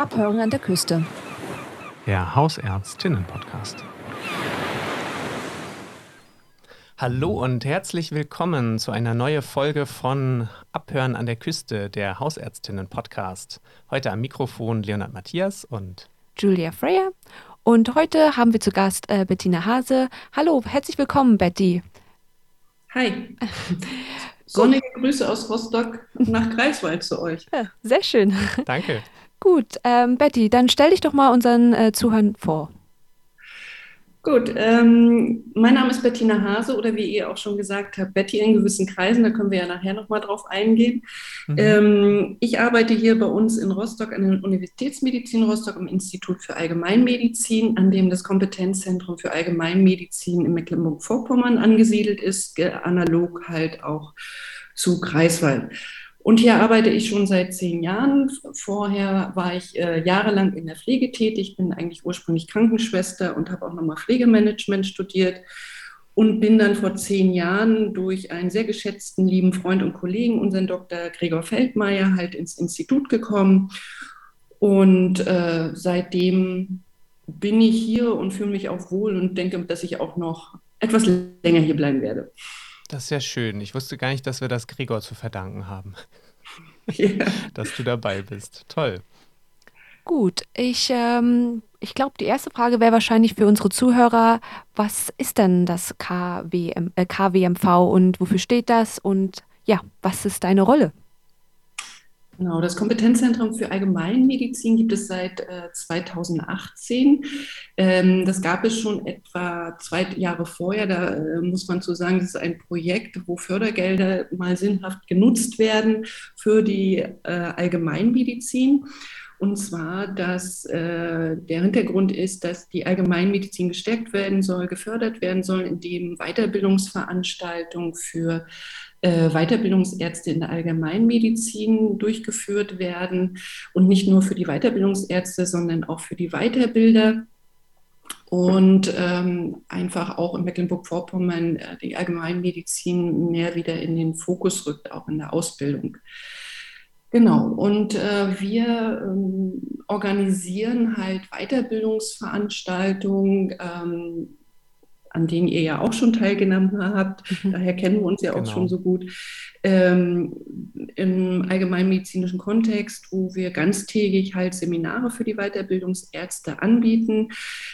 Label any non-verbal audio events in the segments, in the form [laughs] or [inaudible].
Abhören an der Küste. Der Hausärztinnen-Podcast. Hallo und herzlich willkommen zu einer neuen Folge von Abhören an der Küste, der Hausärztinnen-Podcast. Heute am Mikrofon Leonard Matthias und Julia Freyer. Und heute haben wir zu Gast äh, Bettina Hase. Hallo, herzlich willkommen, Betty. Hi. [laughs] Sonnige Grüße aus Rostock nach Greifswald zu euch. Ja, sehr schön. Danke. Gut, ähm, Betty, dann stell dich doch mal unseren äh, Zuhörern vor. Gut, ähm, mein Name ist Bettina Hase oder wie ihr auch schon gesagt habt, Betty in gewissen Kreisen, da können wir ja nachher nochmal drauf eingehen. Mhm. Ähm, ich arbeite hier bei uns in Rostock an der Universitätsmedizin Rostock im Institut für Allgemeinmedizin, an dem das Kompetenzzentrum für Allgemeinmedizin in Mecklenburg-Vorpommern angesiedelt ist, analog halt auch zu Greifswald. Und hier arbeite ich schon seit zehn Jahren. Vorher war ich äh, jahrelang in der Pflege tätig, bin eigentlich ursprünglich Krankenschwester und habe auch nochmal Pflegemanagement studiert und bin dann vor zehn Jahren durch einen sehr geschätzten lieben Freund und Kollegen, unseren Dr. Gregor Feldmeier, halt ins Institut gekommen. Und äh, seitdem bin ich hier und fühle mich auch wohl und denke, dass ich auch noch etwas länger hier bleiben werde. Das ist ja schön. Ich wusste gar nicht, dass wir das Gregor zu verdanken haben. Ja. [laughs] Dass du dabei bist. Toll. Gut, ich, ähm, ich glaube, die erste Frage wäre wahrscheinlich für unsere Zuhörer, was ist denn das KWM, äh, KWMV und wofür steht das und ja, was ist deine Rolle? Genau, das Kompetenzzentrum für Allgemeinmedizin gibt es seit äh, 2018. Ähm, das gab es schon etwa zwei Jahre vorher. Da äh, muss man zu sagen, das ist ein Projekt, wo Fördergelder mal sinnhaft genutzt werden für die äh, Allgemeinmedizin. Und zwar, dass äh, der Hintergrund ist, dass die Allgemeinmedizin gestärkt werden soll, gefördert werden soll, indem Weiterbildungsveranstaltungen für äh, Weiterbildungsärzte in der Allgemeinmedizin durchgeführt werden und nicht nur für die Weiterbildungsärzte, sondern auch für die Weiterbilder und ähm, einfach auch in Mecklenburg-Vorpommern äh, die Allgemeinmedizin mehr wieder in den Fokus rückt, auch in der Ausbildung. Genau, und äh, wir ähm, organisieren halt Weiterbildungsveranstaltungen, ähm, an denen ihr ja auch schon teilgenommen habt. Mhm. Daher kennen wir uns ja auch genau. schon so gut. Ähm, Im allgemeinmedizinischen Kontext, wo wir ganztägig halt Seminare für die Weiterbildungsärzte anbieten.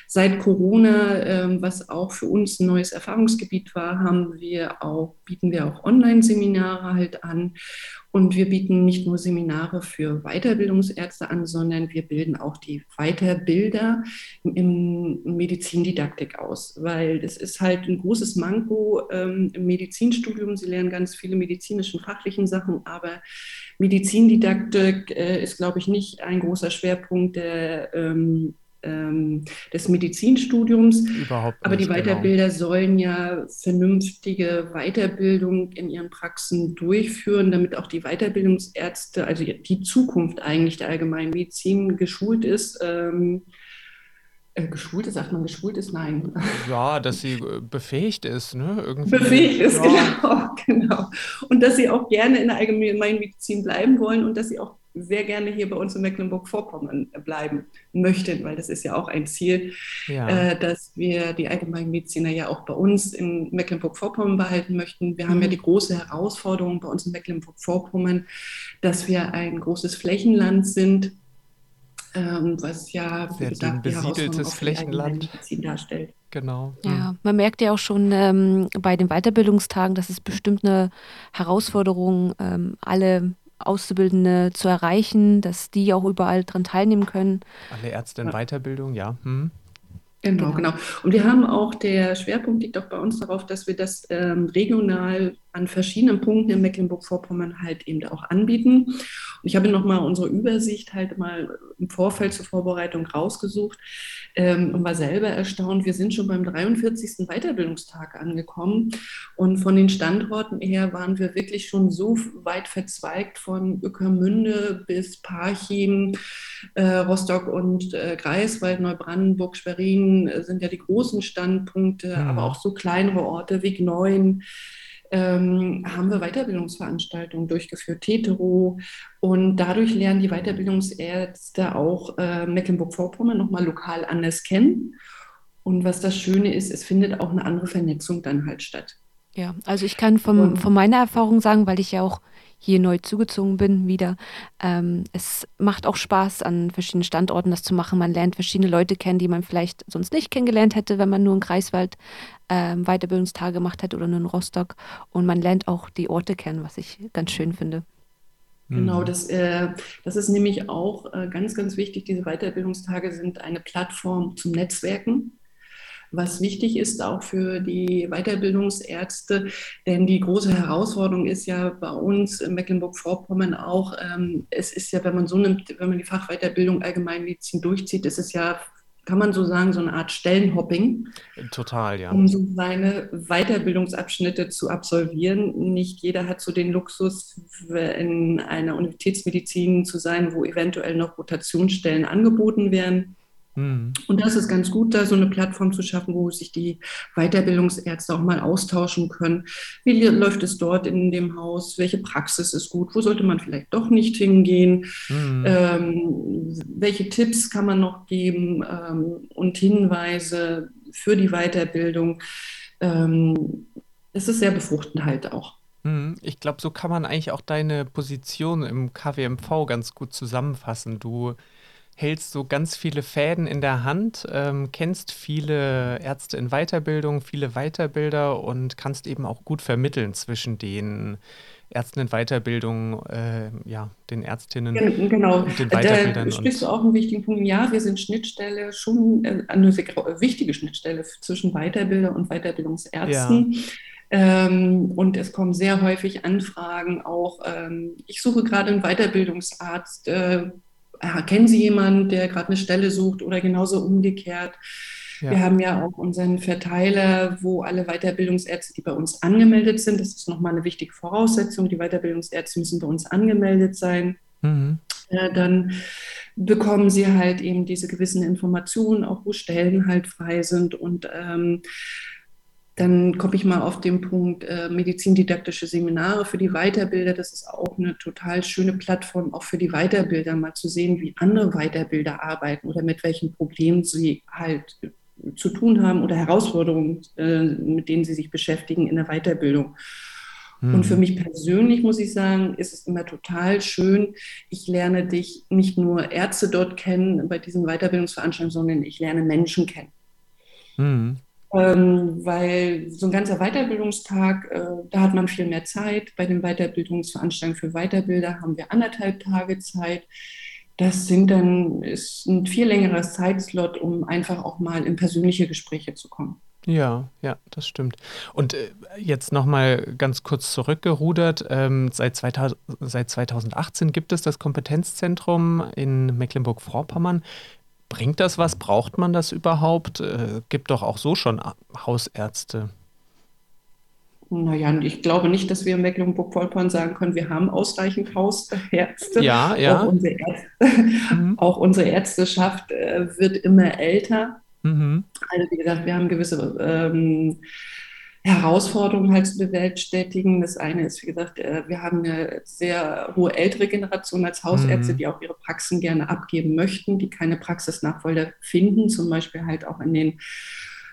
Seit Corona, ähm, was auch für uns ein neues Erfahrungsgebiet war, haben wir auch, bieten wir auch Online-Seminare halt an. Und wir bieten nicht nur Seminare für Weiterbildungsärzte an, sondern wir bilden auch die Weiterbilder im Medizindidaktik aus, weil das ist halt ein großes Manko ähm, im Medizinstudium. Sie lernen ganz viele medizinischen fachlichen Sachen, aber Medizindidaktik äh, ist, glaube ich, nicht ein großer Schwerpunkt der ähm, ähm, des Medizinstudiums. Überhaupt nicht, Aber die genau. Weiterbilder genau. sollen ja vernünftige Weiterbildung in ihren Praxen durchführen, damit auch die Weiterbildungsärzte, also die Zukunft eigentlich der allgemeinen Medizin geschult ist. Ähm, äh, geschult ist, sagt man geschult ist? Nein. [laughs] Ja, dass sie äh, befähigt ist, ne? Irgendwie. Befähigt ist, ja. [laughs] genau, genau. Und dass sie auch gerne in der allgemeinen Medizin bleiben wollen und dass sie auch sehr gerne hier bei uns in Mecklenburg-Vorpommern bleiben möchten, weil das ist ja auch ein Ziel, ja. äh, dass wir die Allgemeinmediziner ja auch bei uns in Mecklenburg-Vorpommern behalten möchten. Wir mhm. haben ja mhm. die große Herausforderung bei uns in Mecklenburg-Vorpommern, dass wir ein großes Flächenland sind, ähm, was ja gesagt, die besiedeltes Flächenland darstellt. Genau. Ja, mhm. man merkt ja auch schon ähm, bei den Weiterbildungstagen, dass es bestimmt eine Herausforderung, ähm, alle Auszubildende zu erreichen, dass die auch überall dran teilnehmen können. Alle Ärzte in Weiterbildung, ja. Hm. Genau, genau, genau. Und wir haben auch, der Schwerpunkt liegt auch bei uns darauf, dass wir das ähm, regional an verschiedenen Punkten in Mecklenburg-Vorpommern halt eben auch anbieten. Ich habe nochmal unsere Übersicht halt mal im Vorfeld zur Vorbereitung rausgesucht ähm, und war selber erstaunt. Wir sind schon beim 43. Weiterbildungstag angekommen und von den Standorten her waren wir wirklich schon so weit verzweigt von Öckermünde bis Parchim, äh, Rostock und äh, Greifswald, Neubrandenburg, Schwerin äh, sind ja die großen Standpunkte, mhm. aber auch so kleinere Orte wie Gneuen ähm, haben wir Weiterbildungsveranstaltungen durchgeführt, Tetero. Und dadurch lernen die Weiterbildungsärzte auch äh, Mecklenburg-Vorpommern nochmal lokal anders kennen. Und was das Schöne ist, es findet auch eine andere Vernetzung dann halt statt. Ja, also ich kann vom, von meiner Erfahrung sagen, weil ich ja auch hier neu zugezogen bin wieder. Ähm, es macht auch Spaß, an verschiedenen Standorten das zu machen. Man lernt verschiedene Leute kennen, die man vielleicht sonst nicht kennengelernt hätte, wenn man nur in Greifswald ähm, Weiterbildungstage gemacht hätte oder nur in Rostock. Und man lernt auch die Orte kennen, was ich ganz schön finde. Genau, mhm. das, äh, das ist nämlich auch äh, ganz, ganz wichtig. Diese Weiterbildungstage sind eine Plattform zum Netzwerken was wichtig ist auch für die Weiterbildungsärzte. Denn die große Herausforderung ist ja bei uns in Mecklenburg-Vorpommern auch, ähm, es ist ja, wenn man so nimmt, wenn man die Fachweiterbildung Allgemeinmedizin durchzieht, ist es ja kann man so sagen, so eine Art Stellenhopping. Total, ja. Um so seine Weiterbildungsabschnitte zu absolvieren. Nicht jeder hat so den Luxus, in einer Universitätsmedizin zu sein, wo eventuell noch Rotationsstellen angeboten werden. Mhm. Und das ist ganz gut, da so eine Plattform zu schaffen, wo sich die Weiterbildungsärzte auch mal austauschen können. Wie läuft es dort in dem Haus? Welche Praxis ist gut? Wo sollte man vielleicht doch nicht hingehen? Mhm. Ähm, welche Tipps kann man noch geben ähm, und Hinweise für die Weiterbildung? Ähm, es ist sehr befruchtend halt auch. Mhm. Ich glaube, so kann man eigentlich auch deine Position im KWMV ganz gut zusammenfassen. Du hältst so ganz viele Fäden in der Hand, ähm, kennst viele Ärzte in Weiterbildung, viele Weiterbilder und kannst eben auch gut vermitteln zwischen den Ärzten in Weiterbildung, äh, ja, den Ärztinnen genau. und den Weiterbildern. Da sprichst du auch einen wichtigen Punkt. Ja, wir sind Schnittstelle, schon äh, eine sehr wichtige Schnittstelle zwischen Weiterbilder und Weiterbildungsärzten. Ja. Ähm, und es kommen sehr häufig Anfragen auch. Ähm, ich suche gerade einen Weiterbildungsarzt. Äh, kennen Sie jemanden, der gerade eine Stelle sucht oder genauso umgekehrt? Ja. Wir haben ja auch unseren Verteiler, wo alle Weiterbildungsärzte, die bei uns angemeldet sind, das ist nochmal eine wichtige Voraussetzung, die Weiterbildungsärzte müssen bei uns angemeldet sein. Mhm. Äh, dann bekommen sie halt eben diese gewissen Informationen, auch wo Stellen halt frei sind und ähm, dann komme ich mal auf den Punkt äh, medizindidaktische Seminare für die Weiterbilder. Das ist auch eine total schöne Plattform, auch für die Weiterbilder, mal zu sehen, wie andere Weiterbilder arbeiten oder mit welchen Problemen sie halt zu tun haben oder Herausforderungen, äh, mit denen sie sich beschäftigen in der Weiterbildung. Und für mich persönlich muss ich sagen, ist es immer total schön. Ich lerne dich nicht nur Ärzte dort kennen bei diesen Weiterbildungsveranstaltungen, sondern ich lerne Menschen kennen. Hm. Ähm, weil so ein ganzer Weiterbildungstag, äh, da hat man viel mehr Zeit. Bei den Weiterbildungsveranstaltungen für Weiterbilder haben wir anderthalb Tage Zeit. Das sind dann, ist ein viel längerer Zeitslot, um einfach auch mal in persönliche Gespräche zu kommen. Ja, ja, das stimmt. Und äh, jetzt nochmal ganz kurz zurückgerudert. Ähm, seit, 2000, seit 2018 gibt es das Kompetenzzentrum in Mecklenburg-Vorpommern. Bringt das was? Braucht man das überhaupt? Äh, gibt doch auch so schon Hausärzte. Naja, ich glaube nicht, dass wir in Mecklenburg-Vorpommern sagen können, wir haben ausreichend Hausärzte. Ja, ja. Auch unsere, Ärzte, mhm. auch unsere Ärzteschaft äh, wird immer älter. Mhm. Also wie gesagt, wir haben gewisse ähm, Herausforderungen halt zu bewältigen. Das eine ist, wie gesagt, äh, wir haben eine sehr hohe ältere Generation als Hausärzte, mhm. die auch ihre Praxen gerne abgeben möchten, die keine Praxisnachfolger finden, zum Beispiel halt auch in den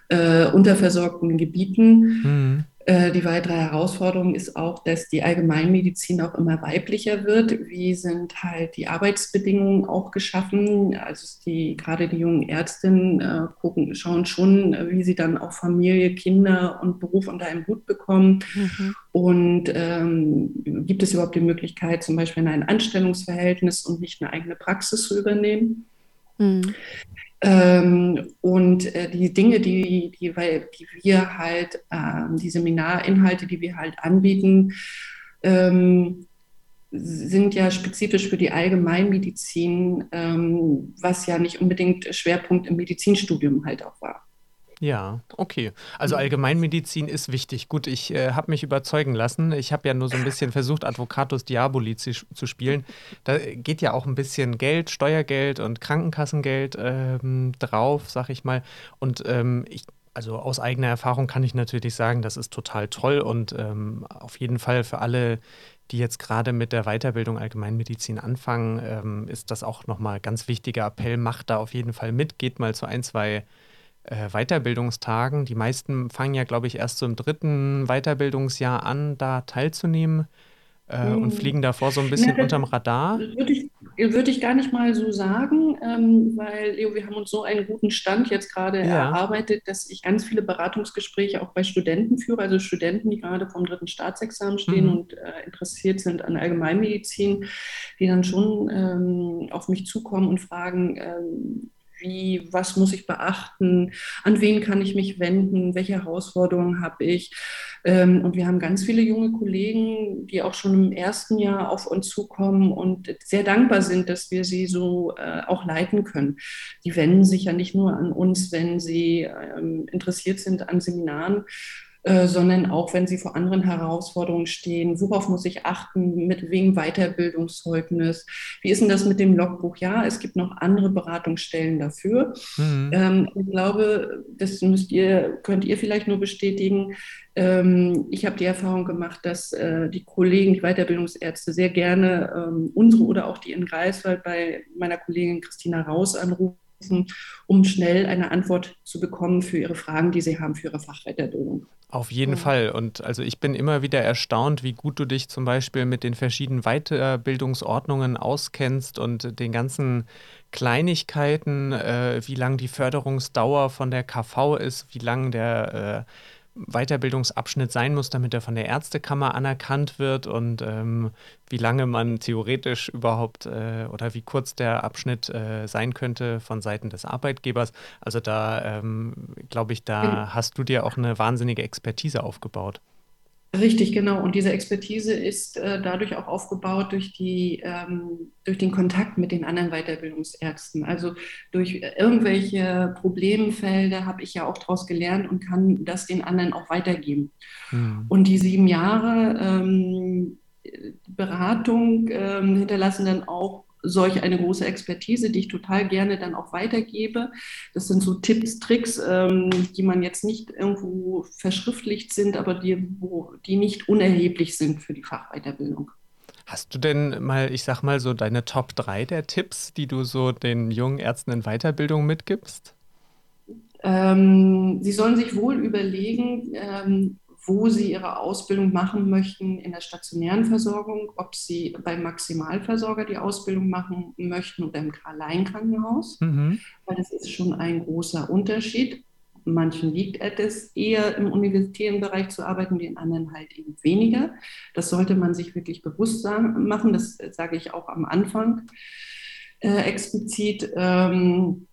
äh, unterversorgten Gebieten. Mhm. Äh, die weitere Herausforderung ist auch, dass die Allgemeinmedizin auch immer weiblicher wird. Wie sind halt die Arbeitsbedingungen auch geschaffen? Also die, gerade die jungen Ärztinnen äh, gucken, schauen schon, wie sie dann auch Familie, Kinder und Beruf unter einem Hut bekommen. Mhm. Und ähm, gibt es überhaupt die Möglichkeit, zum Beispiel in ein Anstellungsverhältnis und nicht eine eigene Praxis zu übernehmen? Mhm. Ähm, und äh, die Dinge, die, die, die wir halt, äh, die Seminarinhalte, die wir halt anbieten, ähm, sind ja spezifisch für die Allgemeinmedizin, ähm, was ja nicht unbedingt Schwerpunkt im Medizinstudium halt auch war. Ja, okay. Also Allgemeinmedizin ist wichtig. Gut, ich äh, habe mich überzeugen lassen. Ich habe ja nur so ein bisschen versucht, Advocatus Diaboli zu, zu, spielen. Da geht ja auch ein bisschen Geld, Steuergeld und Krankenkassengeld ähm, drauf, sag ich mal. Und ähm, ich also aus eigener Erfahrung kann ich natürlich sagen, das ist total toll und ähm, auf jeden Fall für alle, die jetzt gerade mit der Weiterbildung Allgemeinmedizin anfangen, ähm, ist das auch nochmal ganz wichtiger Appell. Macht da auf jeden Fall mit, geht mal zu ein, zwei äh, Weiterbildungstagen. Die meisten fangen ja, glaube ich, erst so im dritten Weiterbildungsjahr an, da teilzunehmen äh, mhm. und fliegen davor so ein bisschen ja, unterm Radar. Würde ich, würde ich gar nicht mal so sagen, ähm, weil, Leo, wir haben uns so einen guten Stand jetzt gerade ja. erarbeitet, dass ich ganz viele Beratungsgespräche auch bei Studenten führe, also Studenten, die gerade vom dritten Staatsexamen stehen mhm. und äh, interessiert sind an Allgemeinmedizin, die dann schon ähm, auf mich zukommen und fragen, ähm, wie, was muss ich beachten, an wen kann ich mich wenden, welche Herausforderungen habe ich. Ähm, und wir haben ganz viele junge Kollegen, die auch schon im ersten Jahr auf uns zukommen und sehr dankbar sind, dass wir sie so äh, auch leiten können. Die wenden sich ja nicht nur an uns, wenn sie ähm, interessiert sind an Seminaren, äh, sondern auch wenn sie vor anderen Herausforderungen stehen. Worauf muss ich achten? Mit wem Weiterbildungszeugnis? Wie ist denn das mit dem Logbuch? Ja, es gibt noch andere Beratungsstellen dafür. Mhm. Ähm, ich glaube, das müsst ihr, könnt ihr vielleicht nur bestätigen. Ähm, ich habe die Erfahrung gemacht, dass äh, die Kollegen, die Weiterbildungsärzte sehr gerne ähm, unsere oder auch die in Greifswald bei meiner Kollegin Christina Raus anrufen um schnell eine Antwort zu bekommen für ihre Fragen, die sie haben für ihre Fachweiterbildung. Auf jeden ja. Fall. Und also ich bin immer wieder erstaunt, wie gut du dich zum Beispiel mit den verschiedenen Weiterbildungsordnungen auskennst und den ganzen Kleinigkeiten, äh, wie lang die Förderungsdauer von der KV ist, wie lang der äh, Weiterbildungsabschnitt sein muss, damit er von der Ärztekammer anerkannt wird und ähm, wie lange man theoretisch überhaupt äh, oder wie kurz der Abschnitt äh, sein könnte von Seiten des Arbeitgebers. Also da ähm, glaube ich, da mhm. hast du dir auch eine wahnsinnige Expertise aufgebaut. Richtig, genau. Und diese Expertise ist äh, dadurch auch aufgebaut durch, die, ähm, durch den Kontakt mit den anderen Weiterbildungsärzten. Also durch irgendwelche Problemfelder habe ich ja auch daraus gelernt und kann das den anderen auch weitergeben. Mhm. Und die sieben Jahre ähm, Beratung ähm, hinterlassen dann auch solch eine große Expertise, die ich total gerne dann auch weitergebe. Das sind so Tipps, Tricks, ähm, die man jetzt nicht irgendwo verschriftlicht sind, aber die, wo, die nicht unerheblich sind für die Fachweiterbildung. Hast du denn mal, ich sag mal, so deine Top 3 der Tipps, die du so den jungen Ärzten in Weiterbildung mitgibst? Ähm, sie sollen sich wohl überlegen, ähm, wo sie ihre Ausbildung machen möchten in der stationären Versorgung, ob sie beim Maximalversorger die Ausbildung machen möchten oder im Karl-Lein-Krankenhaus, mhm. weil das ist schon ein großer Unterschied. Manchen liegt es eher im universitären Bereich zu arbeiten, den anderen halt eben weniger. Das sollte man sich wirklich bewusst machen. Das sage ich auch am Anfang äh, explizit. Ähm,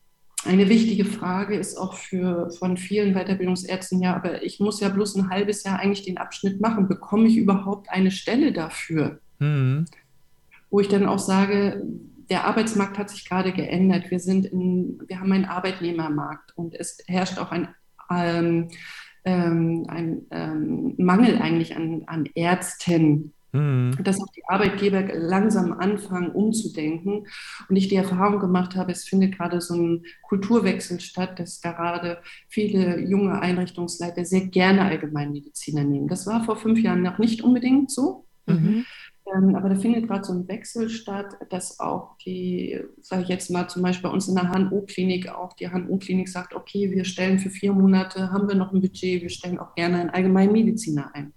eine wichtige Frage ist auch für, von vielen Weiterbildungsärzten, ja, aber ich muss ja bloß ein halbes Jahr eigentlich den Abschnitt machen. Bekomme ich überhaupt eine Stelle dafür? Mhm. Wo ich dann auch sage, der Arbeitsmarkt hat sich gerade geändert. Wir, sind in, wir haben einen Arbeitnehmermarkt und es herrscht auch ein, ähm, ähm, ein ähm, Mangel eigentlich an, an Ärzten. Mhm. Dass auch die Arbeitgeber langsam anfangen, umzudenken. Und ich die Erfahrung gemacht habe, es findet gerade so ein Kulturwechsel statt, dass gerade viele junge Einrichtungsleiter sehr gerne Allgemeinmediziner nehmen. Das war vor fünf Jahren noch nicht unbedingt so. Mhm. Ähm, aber da findet gerade so ein Wechsel statt, dass auch die, sage ich jetzt mal zum Beispiel bei uns in der HNO-Klinik, auch die HNO-Klinik sagt, okay, wir stellen für vier Monate, haben wir noch ein Budget, wir stellen auch gerne einen Allgemeinmediziner ein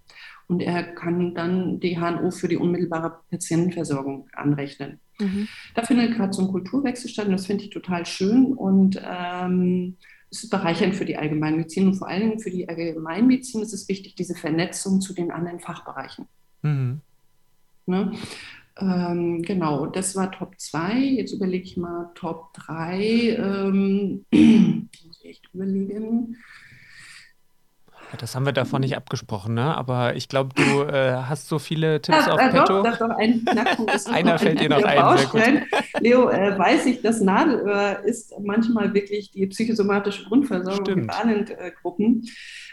und er kann dann die HNO für die unmittelbare Patientenversorgung anrechnen. Mhm. Da findet gerade so ein Kulturwechsel statt und das finde ich total schön und ähm, es ist bereichernd für die Allgemeinmedizin und vor allen Dingen für die Allgemeinmedizin ist es wichtig, diese Vernetzung zu den anderen Fachbereichen. Mhm. Ne? Ähm, genau, das war Top 2. Jetzt überlege ich mal Top 3. Ähm, [clears throat] muss ich echt überlegen. Das haben wir davon nicht abgesprochen, ne? Aber ich glaube, du äh, hast so viele Tipps ja, auf äh, Petto. Doch, doch, ein Knackpunkt [laughs] Einer fällt dir noch ein. Leo, äh, weiß ich, das Nadelöhr ist manchmal wirklich die psychosomatische Grundversorgung Stimmt. in Bahnengruppen.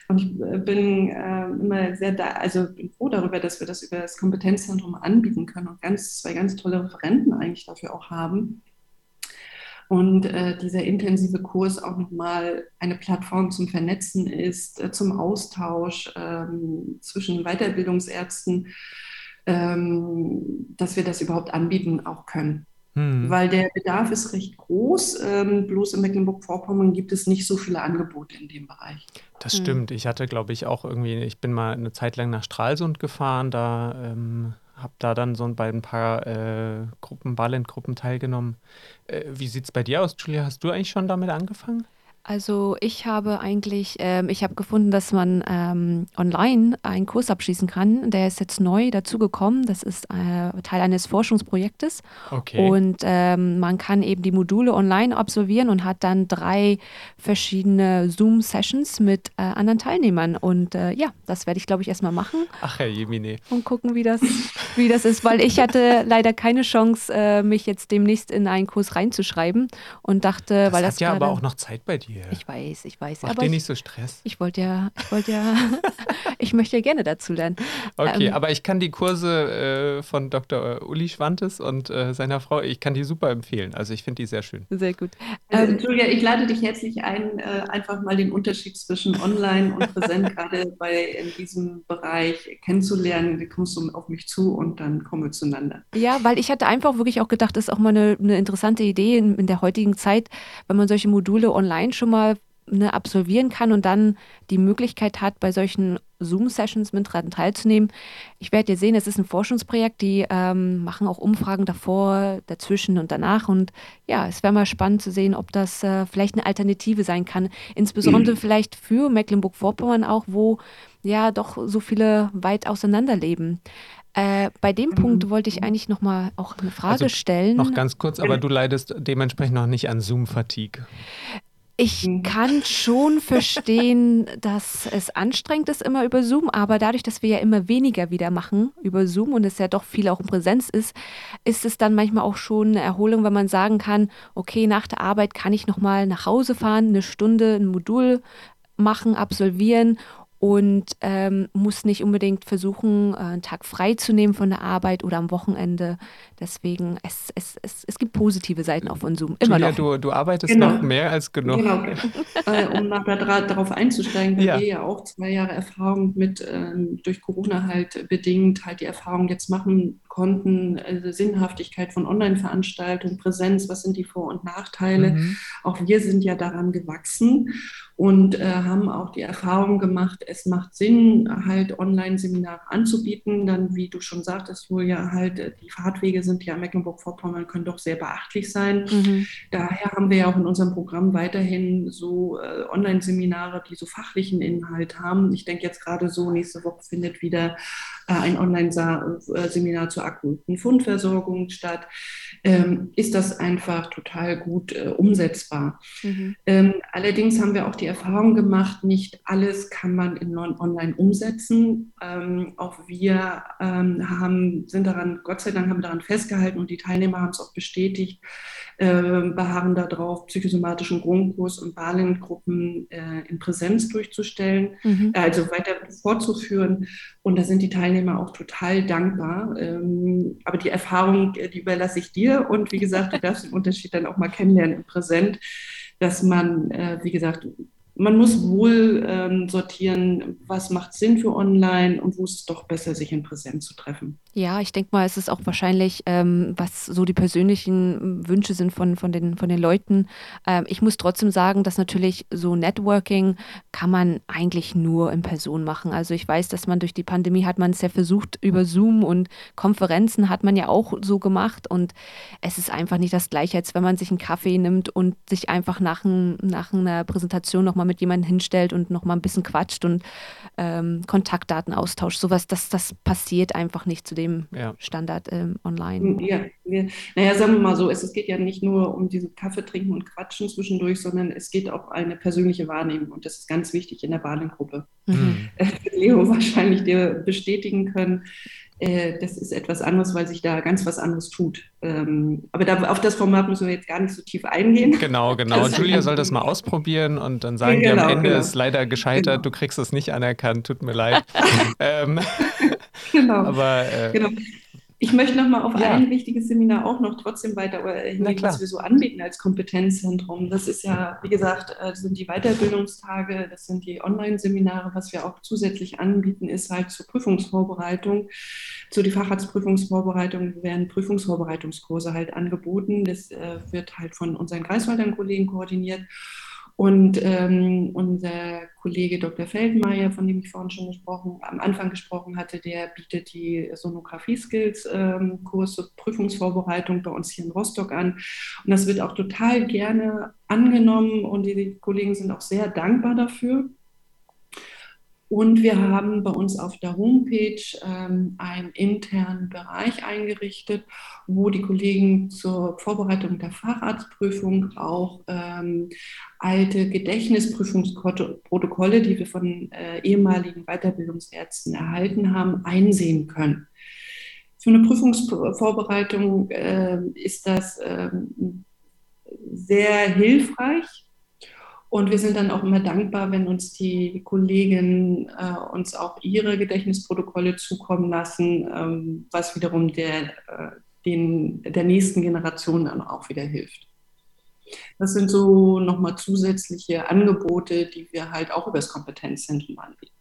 Und ich äh, bin äh, immer sehr da, also bin froh darüber, dass wir das über das Kompetenzzentrum anbieten können und ganz, zwei ganz tolle Referenten eigentlich dafür auch haben. Und äh, dieser intensive Kurs auch nochmal eine Plattform zum Vernetzen ist, äh, zum Austausch ähm, zwischen Weiterbildungsärzten, ähm, dass wir das überhaupt anbieten auch können. Hm. Weil der Bedarf ist recht groß. Ähm, bloß in Mecklenburg-Vorpommern gibt es nicht so viele Angebote in dem Bereich. Das hm. stimmt. Ich hatte, glaube ich, auch irgendwie, ich bin mal eine Zeit lang nach Stralsund gefahren, da ähm, habe da dann so bei ein paar äh, Gruppen, Ballend-Gruppen teilgenommen. Äh, wie sieht es bei dir aus, Julia? Hast du eigentlich schon damit angefangen? Also ich habe eigentlich, ähm, ich habe gefunden, dass man ähm, online einen Kurs abschließen kann. Der ist jetzt neu dazugekommen. Das ist äh, Teil eines Forschungsprojektes. Okay. Und ähm, man kann eben die Module online absolvieren und hat dann drei verschiedene Zoom-Sessions mit äh, anderen Teilnehmern. Und äh, ja, das werde ich, glaube ich, erstmal machen. Ach, Herr Jemine. Und gucken, wie das, wie das ist, weil ich hatte [laughs] leider keine Chance, äh, mich jetzt demnächst in einen Kurs reinzuschreiben und dachte, das weil das hat ja aber auch noch Zeit bei dir dir. Ich weiß, ich weiß. Mach aber dir ich, nicht so Stress. Ich wollte ja, ich wollte ja, [laughs] ich möchte ja gerne dazu lernen. Okay, ähm, aber ich kann die Kurse äh, von Dr. Uli Schwantes und äh, seiner Frau, ich kann die super empfehlen. Also ich finde die sehr schön. Sehr gut. Also, ähm, Julia, ich lade dich herzlich ein, äh, einfach mal den Unterschied zwischen Online und Präsent [laughs] gerade bei in diesem Bereich kennenzulernen. Da kommst du auf mich zu und dann kommen wir zueinander. Ja, weil ich hatte einfach wirklich auch gedacht, das ist auch mal eine, eine interessante Idee in, in der heutigen Zeit, wenn man solche Module online schon mal ne, absolvieren kann und dann die Möglichkeit hat, bei solchen Zoom-Sessions mit dran teilzunehmen. Ich werde ja sehen, es ist ein Forschungsprojekt, die ähm, machen auch Umfragen davor, dazwischen und danach. Und ja, es wäre mal spannend zu sehen, ob das äh, vielleicht eine Alternative sein kann. Insbesondere mhm. vielleicht für Mecklenburg-Vorpommern auch, wo ja doch so viele weit auseinander leben. Äh, bei dem mhm. Punkt wollte ich eigentlich noch mal auch eine Frage also, stellen. Noch ganz kurz, aber du leidest dementsprechend noch nicht an Zoom-Fatigue. Ich mhm. kann schon [laughs] verstehen, dass es anstrengend ist immer über Zoom, aber dadurch, dass wir ja immer weniger wieder machen über Zoom und es ja doch viel auch in Präsenz ist, ist es dann manchmal auch schon eine Erholung, wenn man sagen kann, okay, nach der Arbeit kann ich noch mal nach Hause fahren, eine Stunde ein Modul machen, absolvieren und ähm, muss nicht unbedingt versuchen, äh, einen Tag frei zu nehmen von der Arbeit oder am Wochenende. Deswegen, es, es, es, es gibt positive Seiten auch von Zoom. Immer Julia, noch. Du, du arbeitest genau. noch mehr als genug. Genau. äh, um nachher darauf einzusteigen, da ja. wir ja auch zwei Jahre Erfahrung mit ähm, durch Corona halt bedingt halt die Erfahrung jetzt machen konnten, also Sinnhaftigkeit von Online-Veranstaltungen, Präsenz, was sind die Vor- und Nachteile. Mhm. Auch wir sind ja daran gewachsen und äh, haben auch die Erfahrung gemacht, es macht Sinn, halt Online-Seminare anzubieten. Dann, wie du schon sagtest, Julia, halt äh, die Fahrtwege sind ja Mecklenburg-Vorpommern können doch sehr beachtlich sein. Mhm. Daher haben wir ja auch in unserem Programm weiterhin so äh, Online-Seminare, die so fachlichen Inhalt haben. Ich denke jetzt gerade so, nächste Woche findet wieder ein Online-Seminar zur akuten Fundversorgung statt, ähm, ist das einfach total gut äh, umsetzbar. Mhm. Ähm, allerdings haben wir auch die Erfahrung gemacht, nicht alles kann man in online umsetzen. Ähm, auch wir ähm, haben, sind daran, Gott sei Dank haben daran festgehalten und die Teilnehmer haben es auch bestätigt, äh, beharren darauf, psychosomatischen Grundkurs und Balengruppen äh, in Präsenz durchzustellen, mhm. äh, also weiter fortzuführen. Und da sind die Teilnehmer auch total dankbar. Ähm, aber die Erfahrung, die überlasse ich dir. Und wie gesagt, du darfst den Unterschied dann auch mal kennenlernen im Präsent, dass man, äh, wie gesagt, man muss wohl ähm, sortieren, was macht Sinn für online und wo ist es doch besser, sich in Präsenz zu treffen. Ja, ich denke mal, es ist auch wahrscheinlich, ähm, was so die persönlichen Wünsche sind von, von, den, von den Leuten. Ähm, ich muss trotzdem sagen, dass natürlich so Networking kann man eigentlich nur in Person machen. Also ich weiß, dass man durch die Pandemie hat man es ja versucht, über Zoom und Konferenzen hat man ja auch so gemacht und es ist einfach nicht das Gleiche, als wenn man sich einen Kaffee nimmt und sich einfach nach, ein, nach einer Präsentation nochmal mit jemandem hinstellt und nochmal ein bisschen quatscht und ähm, Kontaktdaten austauscht. Sowas, das, das passiert einfach nicht zu dem ja. Standard ähm, online. Ja, wir, naja, sagen wir mal so, es, es geht ja nicht nur um diesen Kaffee trinken und quatschen zwischendurch, sondern es geht auch eine persönliche Wahrnehmung und das ist ganz wichtig in der Badengruppe. Mhm. [laughs] Leo wahrscheinlich dir bestätigen können. Äh, das ist etwas anderes, weil sich da ganz was anderes tut. Ähm, aber da, auf das Format müssen wir jetzt gar nicht so tief eingehen. Genau, genau. Julia soll das mal ausprobieren und dann sagen genau, die am Ende genau. ist leider gescheitert, genau. du kriegst es nicht anerkannt, tut mir leid. [laughs] ähm, genau. [laughs] Aber äh, genau. Ich möchte noch mal auf ja. ein wichtiges Seminar auch noch trotzdem weiter hinweisen, was wir so anbieten als Kompetenzzentrum. Das ist ja, wie gesagt, das äh, sind die Weiterbildungstage, das sind die Online-Seminare. Was wir auch zusätzlich anbieten, ist halt zur Prüfungsvorbereitung, zu die Facharztprüfungsvorbereitung werden Prüfungsvorbereitungskurse halt angeboten. Das äh, wird halt von unseren Greifswaldern Kollegen koordiniert. Und ähm, unser Kollege Dr. Feldmeier, von dem ich vorhin schon gesprochen, am Anfang gesprochen hatte, der bietet die Sonographie-Skills-Kurs ähm, Prüfungsvorbereitung bei uns hier in Rostock an. Und das wird auch total gerne angenommen und die Kollegen sind auch sehr dankbar dafür. Und wir haben bei uns auf der Homepage ähm, einen internen Bereich eingerichtet, wo die Kollegen zur Vorbereitung der Facharztprüfung auch ähm, alte Gedächtnisprüfungsprotokolle, die wir von äh, ehemaligen Weiterbildungsärzten erhalten haben, einsehen können. Für eine Prüfungsvorbereitung äh, ist das äh, sehr hilfreich, und wir sind dann auch immer dankbar, wenn uns die Kolleginnen äh, uns auch ihre Gedächtnisprotokolle zukommen lassen, ähm, was wiederum der, äh, den, der nächsten Generation dann auch wieder hilft. Das sind so nochmal zusätzliche Angebote, die wir halt auch über das Kompetenzzentrum anbieten.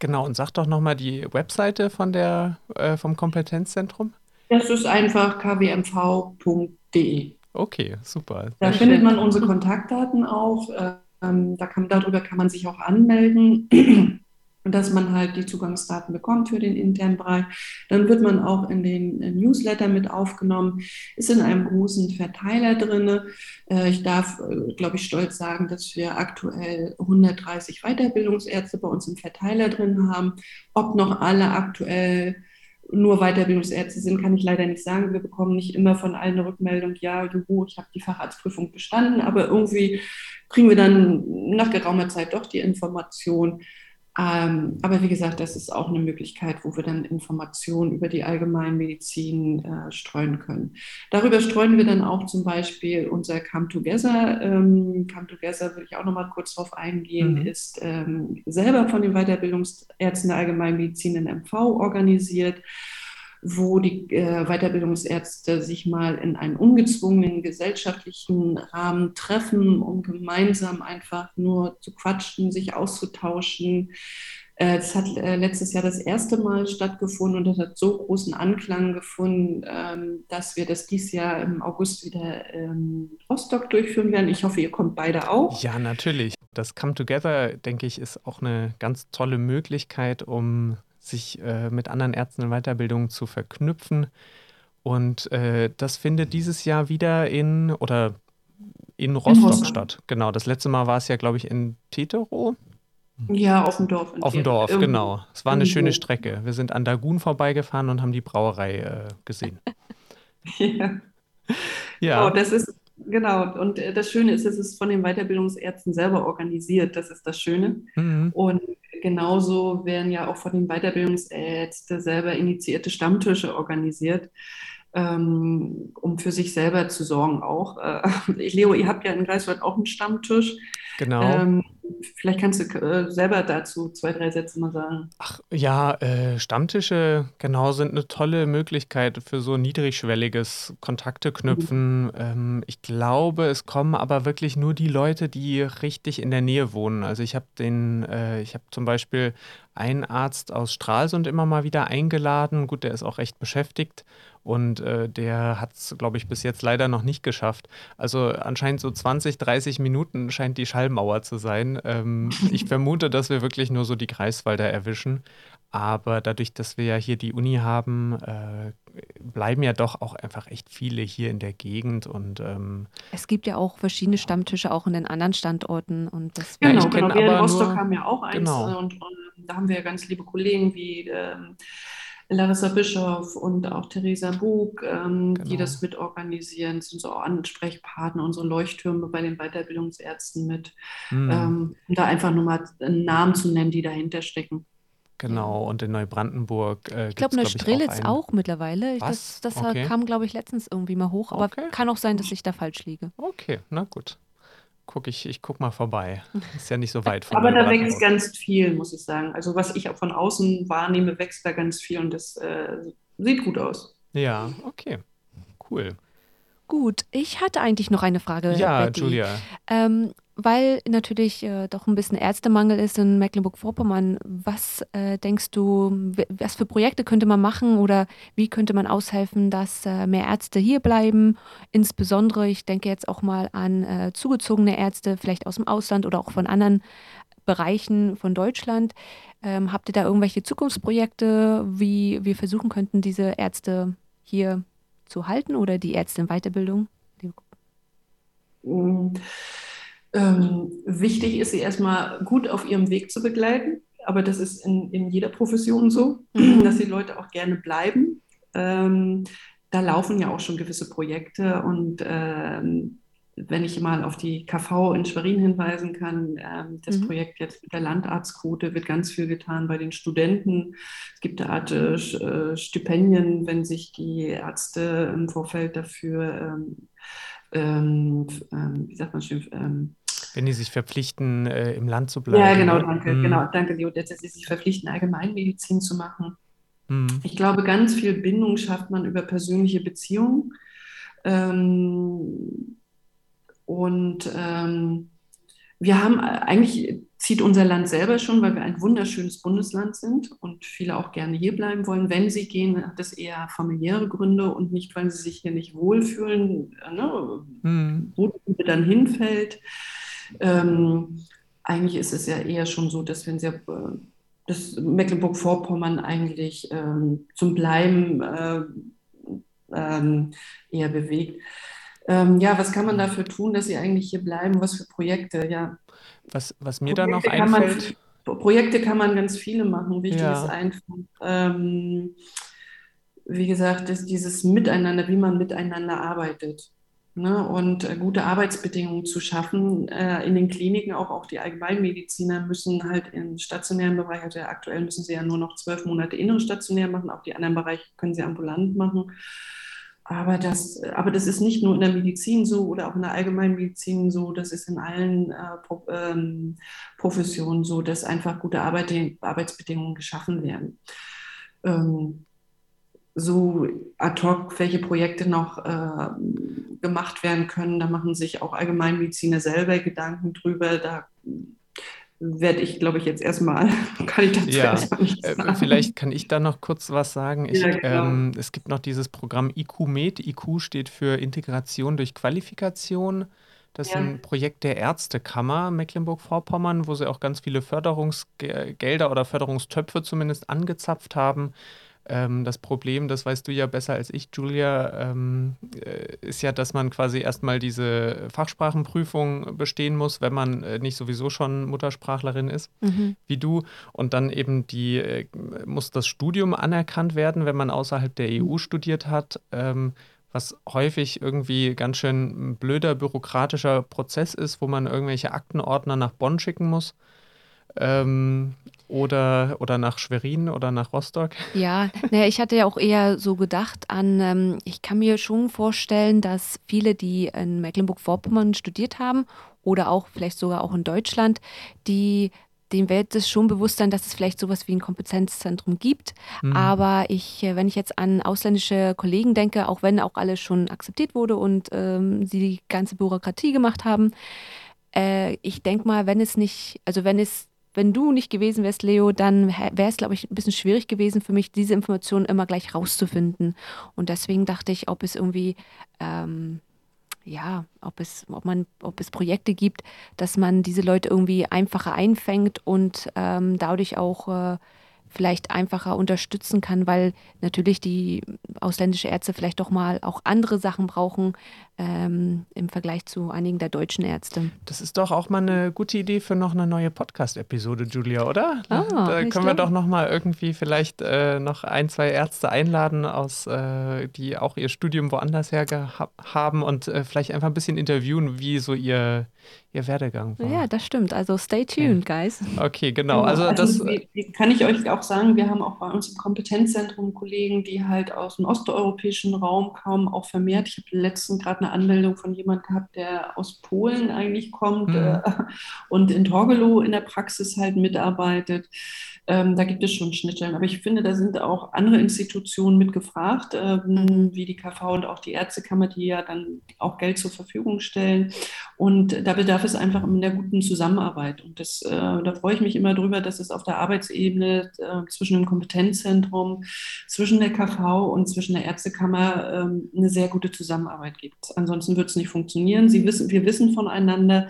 Genau, und sag doch nochmal die Webseite von der, äh, vom Kompetenzzentrum. Das ist einfach kwmv.de. Okay, super. Da findet man unsere Kontaktdaten auch. Äh, ähm, da kann, darüber kann man sich auch anmelden. [clears throat] dass man halt die Zugangsdaten bekommt für den internen Bereich. Dann wird man auch in den Newsletter mit aufgenommen, ist in einem großen Verteiler drin. Äh, ich darf, äh, glaube ich, stolz sagen, dass wir aktuell 130 Weiterbildungsärzte bei uns im Verteiler drin haben. Ob noch alle aktuell nur Weiterbildungsärzte sind, kann ich leider nicht sagen. Wir bekommen nicht immer von allen eine Rückmeldung, ja, juhu, ich habe die Facharztprüfung bestanden, aber irgendwie kriegen wir dann nach geraumer Zeit doch die Information. Ähm, aber wie gesagt, das ist auch eine Möglichkeit, wo wir dann Informationen über die Allgemeinmedizin äh, streuen können. Darüber streuen wir dann auch zum Beispiel unser Come Together. Ähm, Come Together will ich auch noch mal kurz drauf eingehen, mhm. ist ähm, selber von den Weiterbildungsärzten der Allgemeinmedizin in MV organisiert wo die äh, Weiterbildungsärzte sich mal in einem ungezwungenen gesellschaftlichen Rahmen treffen, um gemeinsam einfach nur zu quatschen, sich auszutauschen. Äh, das hat äh, letztes Jahr das erste Mal stattgefunden und das hat so großen Anklang gefunden, ähm, dass wir das dieses Jahr im August wieder in Rostock durchführen werden. Ich hoffe, ihr kommt beide auch. Ja, natürlich. Das Come Together, denke ich, ist auch eine ganz tolle Möglichkeit, um sich äh, mit anderen Ärzten in Weiterbildung zu verknüpfen. Und äh, das findet dieses Jahr wieder in oder in Rostock, in Rostock statt. Genau, das letzte Mal war es ja, glaube ich, in Teterow. Ja, auf dem Dorf. Auf dem Dorf, Irgendwo. genau. Es war eine Irgendwo. schöne Strecke. Wir sind an Dagun vorbeigefahren und haben die Brauerei äh, gesehen. [laughs] ja. ja. Oh, das ist Genau, und äh, das Schöne ist, es ist von den Weiterbildungsärzten selber organisiert, das ist das Schöne. Mhm. Und genauso werden ja auch von den Weiterbildungsärzten selber initiierte Stammtische organisiert, ähm, um für sich selber zu sorgen auch. Äh, [laughs] Leo, ihr habt ja in Greifswald auch einen Stammtisch. Genau. Ähm, vielleicht kannst du äh, selber dazu zwei, drei Sätze mal sagen. Ach ja, äh, Stammtische, genau, sind eine tolle Möglichkeit für so niedrigschwelliges Kontakte knüpfen. Mhm. Ähm, ich glaube, es kommen aber wirklich nur die Leute, die richtig in der Nähe wohnen. Also ich habe den, äh, ich habe zum Beispiel einen Arzt aus Stralsund immer mal wieder eingeladen. Gut, der ist auch recht beschäftigt. Und äh, der hat es, glaube ich, bis jetzt leider noch nicht geschafft. Also anscheinend so 20, 30 Minuten scheint die Schallmauer zu sein. Ähm, [laughs] ich vermute, dass wir wirklich nur so die Greifswalder erwischen. Aber dadurch, dass wir ja hier die Uni haben, äh, bleiben ja doch auch einfach echt viele hier in der Gegend. Und, ähm, es gibt ja auch verschiedene Stammtische auch in den anderen Standorten. Und das genau, ja, genau. Wir in Rostock nur, haben ja auch eins. Genau. Und, und, da haben wir ja ganz liebe Kollegen wie ähm, Larissa Bischoff und auch Theresa Bug, ähm, genau. die das mitorganisieren, sind so Ansprechpartner, unsere Leuchttürme bei den Weiterbildungsärzten mit, mhm. ähm, um da einfach nur mal einen Namen zu nennen, die dahinter stecken. Genau, und in Neubrandenburg. Äh, ich glaube, Neustrelitz auch, auch, mittlerweile. Was? Das, das okay. kam, glaube ich, letztens irgendwie mal hoch, aber okay. kann auch sein, dass ich da falsch liege. Okay, na gut guck ich, ich guck mal vorbei. Ist ja nicht so weit von Aber da wächst ganz viel, muss ich sagen. Also was ich auch von außen wahrnehme, wächst da ganz viel und das äh, sieht gut aus. Ja, okay. Cool. Gut, ich hatte eigentlich noch eine Frage, Ja, Betty. Julia. Ähm, weil natürlich äh, doch ein bisschen Ärztemangel ist in Mecklenburg-Vorpommern. Was äh, denkst du, was für Projekte könnte man machen oder wie könnte man aushelfen, dass äh, mehr Ärzte hier bleiben? Insbesondere, ich denke jetzt auch mal an äh, zugezogene Ärzte, vielleicht aus dem Ausland oder auch von anderen Bereichen von Deutschland. Ähm, habt ihr da irgendwelche Zukunftsprojekte, wie wir versuchen könnten, diese Ärzte hier zu halten oder die Ärzte in Weiterbildung? Mm, Ähm, wichtig ist, sie erstmal gut auf ihrem Weg zu begleiten. Aber das ist in, in jeder Profession so, Mhm. dass die Leute auch gerne bleiben. Ähm, da laufen ja auch schon gewisse Projekte. Und ähm, wenn ich mal auf die KV in Schwerin hinweisen kann, ähm, das Mhm. Projekt jetzt mit der Landarztquote wird ganz viel getan bei den Studenten. Es gibt eine Art äh, äh, Stipendien, wenn sich die Ärzte im Vorfeld dafür ähm, ähm, ähm, wie sagt man schön, ähm, Wenn die sich verpflichten, äh, im Land zu ja, bleiben. genau, ne? danke, Mhm. genau, danke, Leo, dass sie sich verpflichten, Allgemeinmedizin zu machen. Mhm. Ich glaube, ganz viel Bindung schafft man über persönliche Beziehungen. Und ähm, wir haben eigentlich zieht unser Land selber schon, weil wir ein wunderschönes Bundesland sind und viele auch gerne hier bleiben wollen. Wenn sie gehen, hat das eher familiäre Gründe und nicht, weil sie sich hier nicht wohlfühlen, äh, ne, Mhm. wo die dann hinfällt. Ähm, eigentlich ist es ja eher schon so, dass wenn sie äh, dass Mecklenburg-Vorpommern eigentlich ähm, zum Bleiben äh, ähm, eher bewegt. Ähm, ja, was kann man dafür tun, dass sie eigentlich hier bleiben? Was für Projekte? Ja, Was, was mir da noch Projekte kann man, einfällt, Projekte kann man ganz viele machen. Wichtig ist ja, einfach, ähm, wie gesagt, ist dieses Miteinander, wie man miteinander arbeitet. Ne? Und äh, gute Arbeitsbedingungen zu schaffen. Äh, in den Kliniken auch, auch die Allgemeinmediziner müssen halt im stationären Bereich, also aktuell müssen sie ja nur noch zwölf Monate innere stationär machen, auch die anderen Bereiche können sie ambulant machen. Aber das, aber das ist nicht nur in der Medizin so oder auch in der Allgemeinmedizin so, das ist in allen äh, Pro, ähm, Professionen so, dass einfach gute Arbeit, Arbeitsbedingungen geschaffen werden. Ähm, so ad hoc, welche Projekte noch äh, gemacht werden können, da machen sich auch Allgemeinmediziner selber Gedanken drüber. Da werde ich, glaube ich, jetzt erstmal, [laughs] kann ich dazu ja. erstmal nichts Äh, sagen. vielleicht kann ich da noch kurz was sagen. Ich, Ja, genau. ähm, es gibt noch dieses Programm IQ-Med. IQ steht für Integration durch Qualifikation. Das ist Ja. ein Projekt der Ärztekammer Mecklenburg-Vorpommern, wo sie auch ganz viele Förderungsgelder oder Förderungstöpfe zumindest angezapft haben. Ähm, das Problem, das weißt du ja besser als ich, Julia, ähm, äh, ist ja, dass man quasi erstmal diese Fachsprachenprüfung bestehen muss, wenn man äh, nicht sowieso schon Muttersprachlerin ist, Mhm. wie du. Und dann eben die, äh, muss das Studium anerkannt werden, wenn man außerhalb der EU studiert hat. Ähm, was häufig irgendwie ganz schön ein blöder bürokratischer Prozess ist, wo man irgendwelche Aktenordner nach Bonn schicken muss. Ähm, oder, oder nach Schwerin oder nach Rostock. [laughs] Ja, naja, ich hatte ja auch eher so gedacht an, ähm, ich kann mir schon vorstellen, dass viele, die in Mecklenburg-Vorpommern studiert haben oder auch vielleicht sogar auch in Deutschland, die dem wird es schon bewusst sein, dass es vielleicht sowas wie ein Kompetenzzentrum gibt. Hm. Aber ich, äh, wenn ich jetzt an ausländische Kollegen denke, auch wenn auch alles schon akzeptiert wurde und ähm, sie die ganze Bürokratie gemacht haben, äh, ich denke mal, wenn es nicht, also wenn es, wenn du nicht gewesen wärst, Leo, dann wäre es, glaube ich, ein bisschen schwierig gewesen für mich, diese Informationen immer gleich rauszufinden. Und deswegen dachte ich, ob es irgendwie, ähm, ja, ob es, ob man, ob es Projekte gibt, dass man diese Leute irgendwie einfacher einfängt und ähm, dadurch auch äh, vielleicht einfacher unterstützen kann, weil natürlich die ausländische Ärzte vielleicht doch mal auch andere Sachen brauchen ähm, im Vergleich zu einigen der deutschen Ärzte. Das ist doch auch mal eine gute Idee für noch eine neue Podcast-Episode, Julia, oder? Ah, da können wir doch noch mal irgendwie vielleicht äh, noch ein, zwei Ärzte einladen, aus, äh, die auch ihr Studium woanders her haben und äh, vielleicht einfach ein bisschen interviewen, wie so ihr, ihr Werdegang war. Ja, das stimmt. Also stay tuned, guys. Okay, genau. Genau, Also das, wie, wie kann ich euch auch sagen, wir haben auch bei uns im Kompetenzzentrum Kollegen, die halt aus dem osteuropäischen Raum kommen, auch vermehrt. Ich habe letztens gerade eine Anmeldung von jemandem gehabt, der aus Polen eigentlich kommt mhm. äh, und in Torgelow in der Praxis halt mitarbeitet. Ähm, da gibt es schon Schnittstellen. Aber ich finde, da sind auch andere Institutionen mitgefragt, ähm, mhm. wie die KV und auch die Ärztekammer, die ja dann auch Geld zur Verfügung stellen. Und da bedarf es einfach in der guten Zusammenarbeit. Und das, äh, da freue ich mich immer drüber, dass es auf der Arbeitsebene äh, zwischen dem Kompetenzzentrum, zwischen der KV und zwischen der Ärztekammer äh, eine sehr gute Zusammenarbeit gibt. Ansonsten wird es nicht funktionieren. Sie wissen, wir wissen voneinander,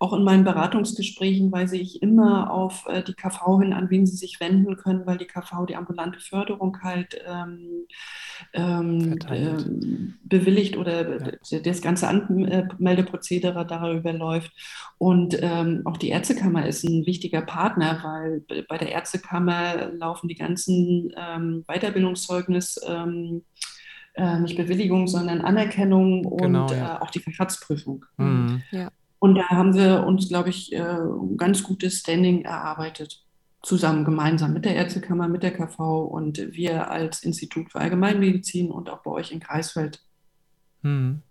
auch in meinen Beratungsgesprächen weise ich immer auf äh, die KV hin, an wen sie sich wenden können, weil die KV die ambulante Förderung halt ähm, ähm, äh, bewilligt oder ja. das ganze Anmeldeprozedere darüber läuft. Und ähm, auch die Ärztekammer ist ein wichtiger Partner, weil bei der Ärztekammer laufen die ganzen ähm, Weiterbildungszeugnis ähm, äh, nicht Bewilligung, sondern Anerkennung und genau, ja. äh, auch die Vertragsprüfung. Mhm. Ja. Und da haben wir uns, glaube ich, äh, ein ganz gutes Standing erarbeitet. Zusammen, gemeinsam mit der Ärztekammer, mit der KV und wir als Institut für Allgemeinmedizin und auch bei euch in Kreisfeld. Hm.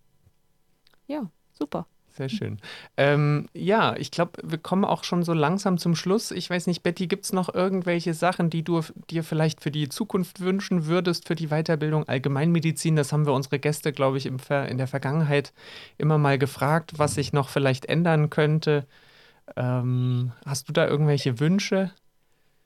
Ja, super. Sehr schön. Ähm, ja, ich glaube, wir kommen auch schon so langsam zum Schluss. Ich weiß nicht, Betty, gibt es noch irgendwelche Sachen, die du dir vielleicht für die Zukunft wünschen würdest, für die Weiterbildung Allgemeinmedizin? Das haben wir unsere Gäste, glaube ich, im Ver in der Vergangenheit immer mal gefragt, was sich noch vielleicht ändern könnte. Ähm, hast du da irgendwelche Wünsche?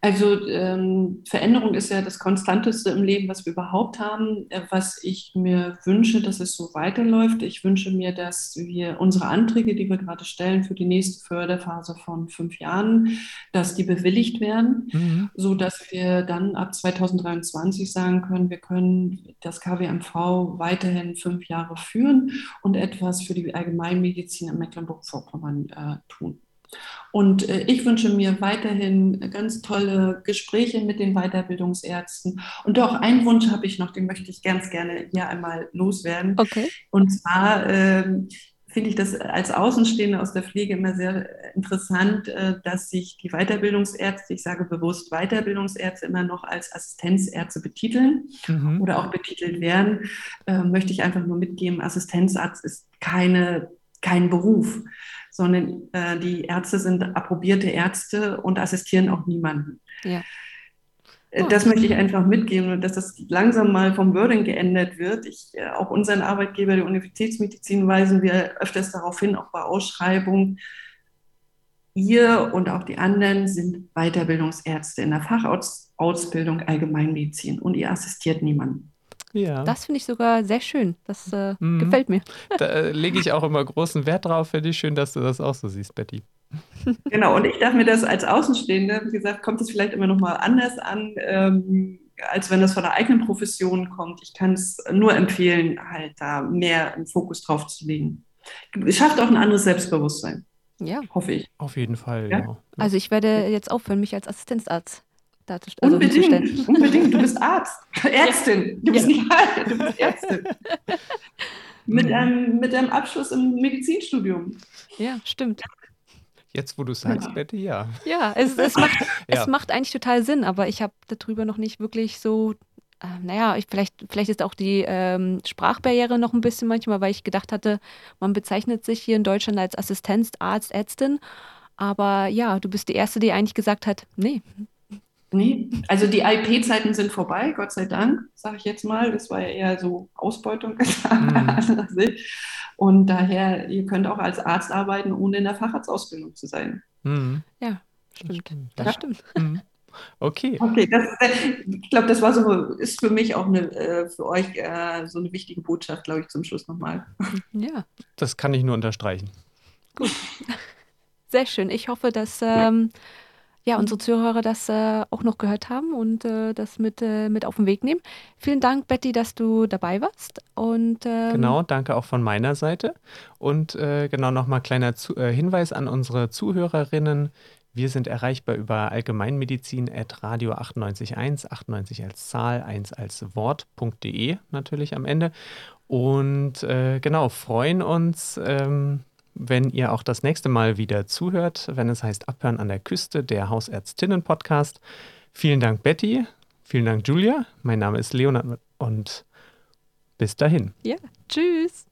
Also ähm, Veränderung ist ja das Konstanteste im Leben, was wir überhaupt haben. Äh, was ich mir wünsche, dass es so weiterläuft. Ich wünsche mir, dass wir unsere Anträge, die wir gerade stellen für die nächste Förderphase von fünf Jahren, dass die bewilligt werden, mhm. so dass wir dann ab 2023 sagen können, wir können das KWMV weiterhin fünf Jahre führen und etwas für die Allgemeinmedizin in Mecklenburg-Vorpommern äh, tun. Und äh, ich wünsche mir weiterhin ganz tolle Gespräche mit den Weiterbildungsärzten. Und doch einen Wunsch habe ich noch, den möchte ich ganz gerne hier einmal loswerden. Okay. Und zwar äh, finde ich das als Außenstehende aus der Pflege immer sehr interessant, äh, dass sich die Weiterbildungsärzte, ich sage bewusst Weiterbildungsärzte, immer noch als Assistenzärzte betiteln mhm. oder auch betitelt werden. Äh, möchte ich einfach nur mitgeben, Assistenzarzt ist keine, kein Beruf sondern äh, die Ärzte sind approbierte Ärzte und assistieren auch niemanden. Ja. Äh, oh. Das möchte ich einfach mitgeben, dass das langsam mal vom Wording geändert wird. Ich, äh, auch unseren Arbeitgeber der Universitätsmedizin weisen wir öfters darauf hin, auch bei Ausschreibungen. Ihr und auch die anderen sind Weiterbildungsärzte in der Fachausbildung Allgemeinmedizin und ihr assistiert niemanden. Ja. Das finde ich sogar sehr schön. Das äh, mhm. gefällt mir. [laughs] Da äh, lege ich auch immer großen Wert drauf. Finde ich schön, dass du das auch so siehst, Betty. [laughs] Genau, und ich darf mir das als Außenstehende, wie gesagt, kommt es vielleicht immer noch mal anders an, ähm, als wenn das von der eigenen Profession kommt. Ich kann es nur empfehlen, halt da mehr einen Fokus drauf zu legen. Es schafft auch ein anderes Selbstbewusstsein. Ja. Hoffe ich. Auf jeden Fall, ja. ja. Also ich werde jetzt aufhören, mich als Assistenzarzt darzustellen. Also unbedingt, unbedingt. Du bist Arzt, [laughs] Ärztin. Du bist ja. nicht Arzt, du bist Ärztin. [laughs] mit, einem, mit einem Abschluss im Medizinstudium. Ja, stimmt. Jetzt, wo du sagst, ja. Betty, ja. Ja, es, es, macht, [laughs] ja. es macht eigentlich total Sinn, aber ich habe darüber noch nicht wirklich so äh, naja, ich, vielleicht, vielleicht ist auch die ähm, Sprachbarriere noch ein bisschen manchmal, weil ich gedacht hatte, man bezeichnet sich hier in Deutschland als Assistenzarzt, Ärztin. Aber ja, du bist die Erste, die eigentlich gesagt hat, nee, Nee, also die IP-Zeiten sind vorbei, Gott sei Dank, sage ich jetzt mal. Das war ja eher so Ausbeutung. [laughs] Mhm. Und daher, ihr könnt auch als Arzt arbeiten, ohne in der Facharztausbildung zu sein. Mhm. Ja, stimmt. Das ja. stimmt. Mhm. Okay. Okay, das, ich glaube, das war so, ist für mich auch eine, äh, für euch äh, so eine wichtige Botschaft, glaube ich, zum Schluss nochmal. Ja. Das kann ich nur unterstreichen. Gut. [laughs] Sehr schön. Ich hoffe, dass ähm, ja, unsere Zuhörer das äh, auch noch gehört haben und äh, das mit, äh, mit auf den Weg nehmen. Vielen Dank, Betty, dass du dabei warst. Und, ähm, genau, danke auch von meiner Seite. Und äh, genau nochmal kleiner Zu äh, Hinweis an unsere Zuhörerinnen. Wir sind erreichbar über allgemeinmedizin at radio 98.1, 98 als Zahl, 1 als Wort.de natürlich am Ende. Und äh, genau, freuen uns. Ähm, wenn ihr auch das nächste Mal wieder zuhört, wenn es heißt Abhören an der Küste, der Hausärztinnen-Podcast. Vielen Dank, Betty. Vielen Dank, Julia. Mein Name ist Leonard und bis dahin. Ja, tschüss.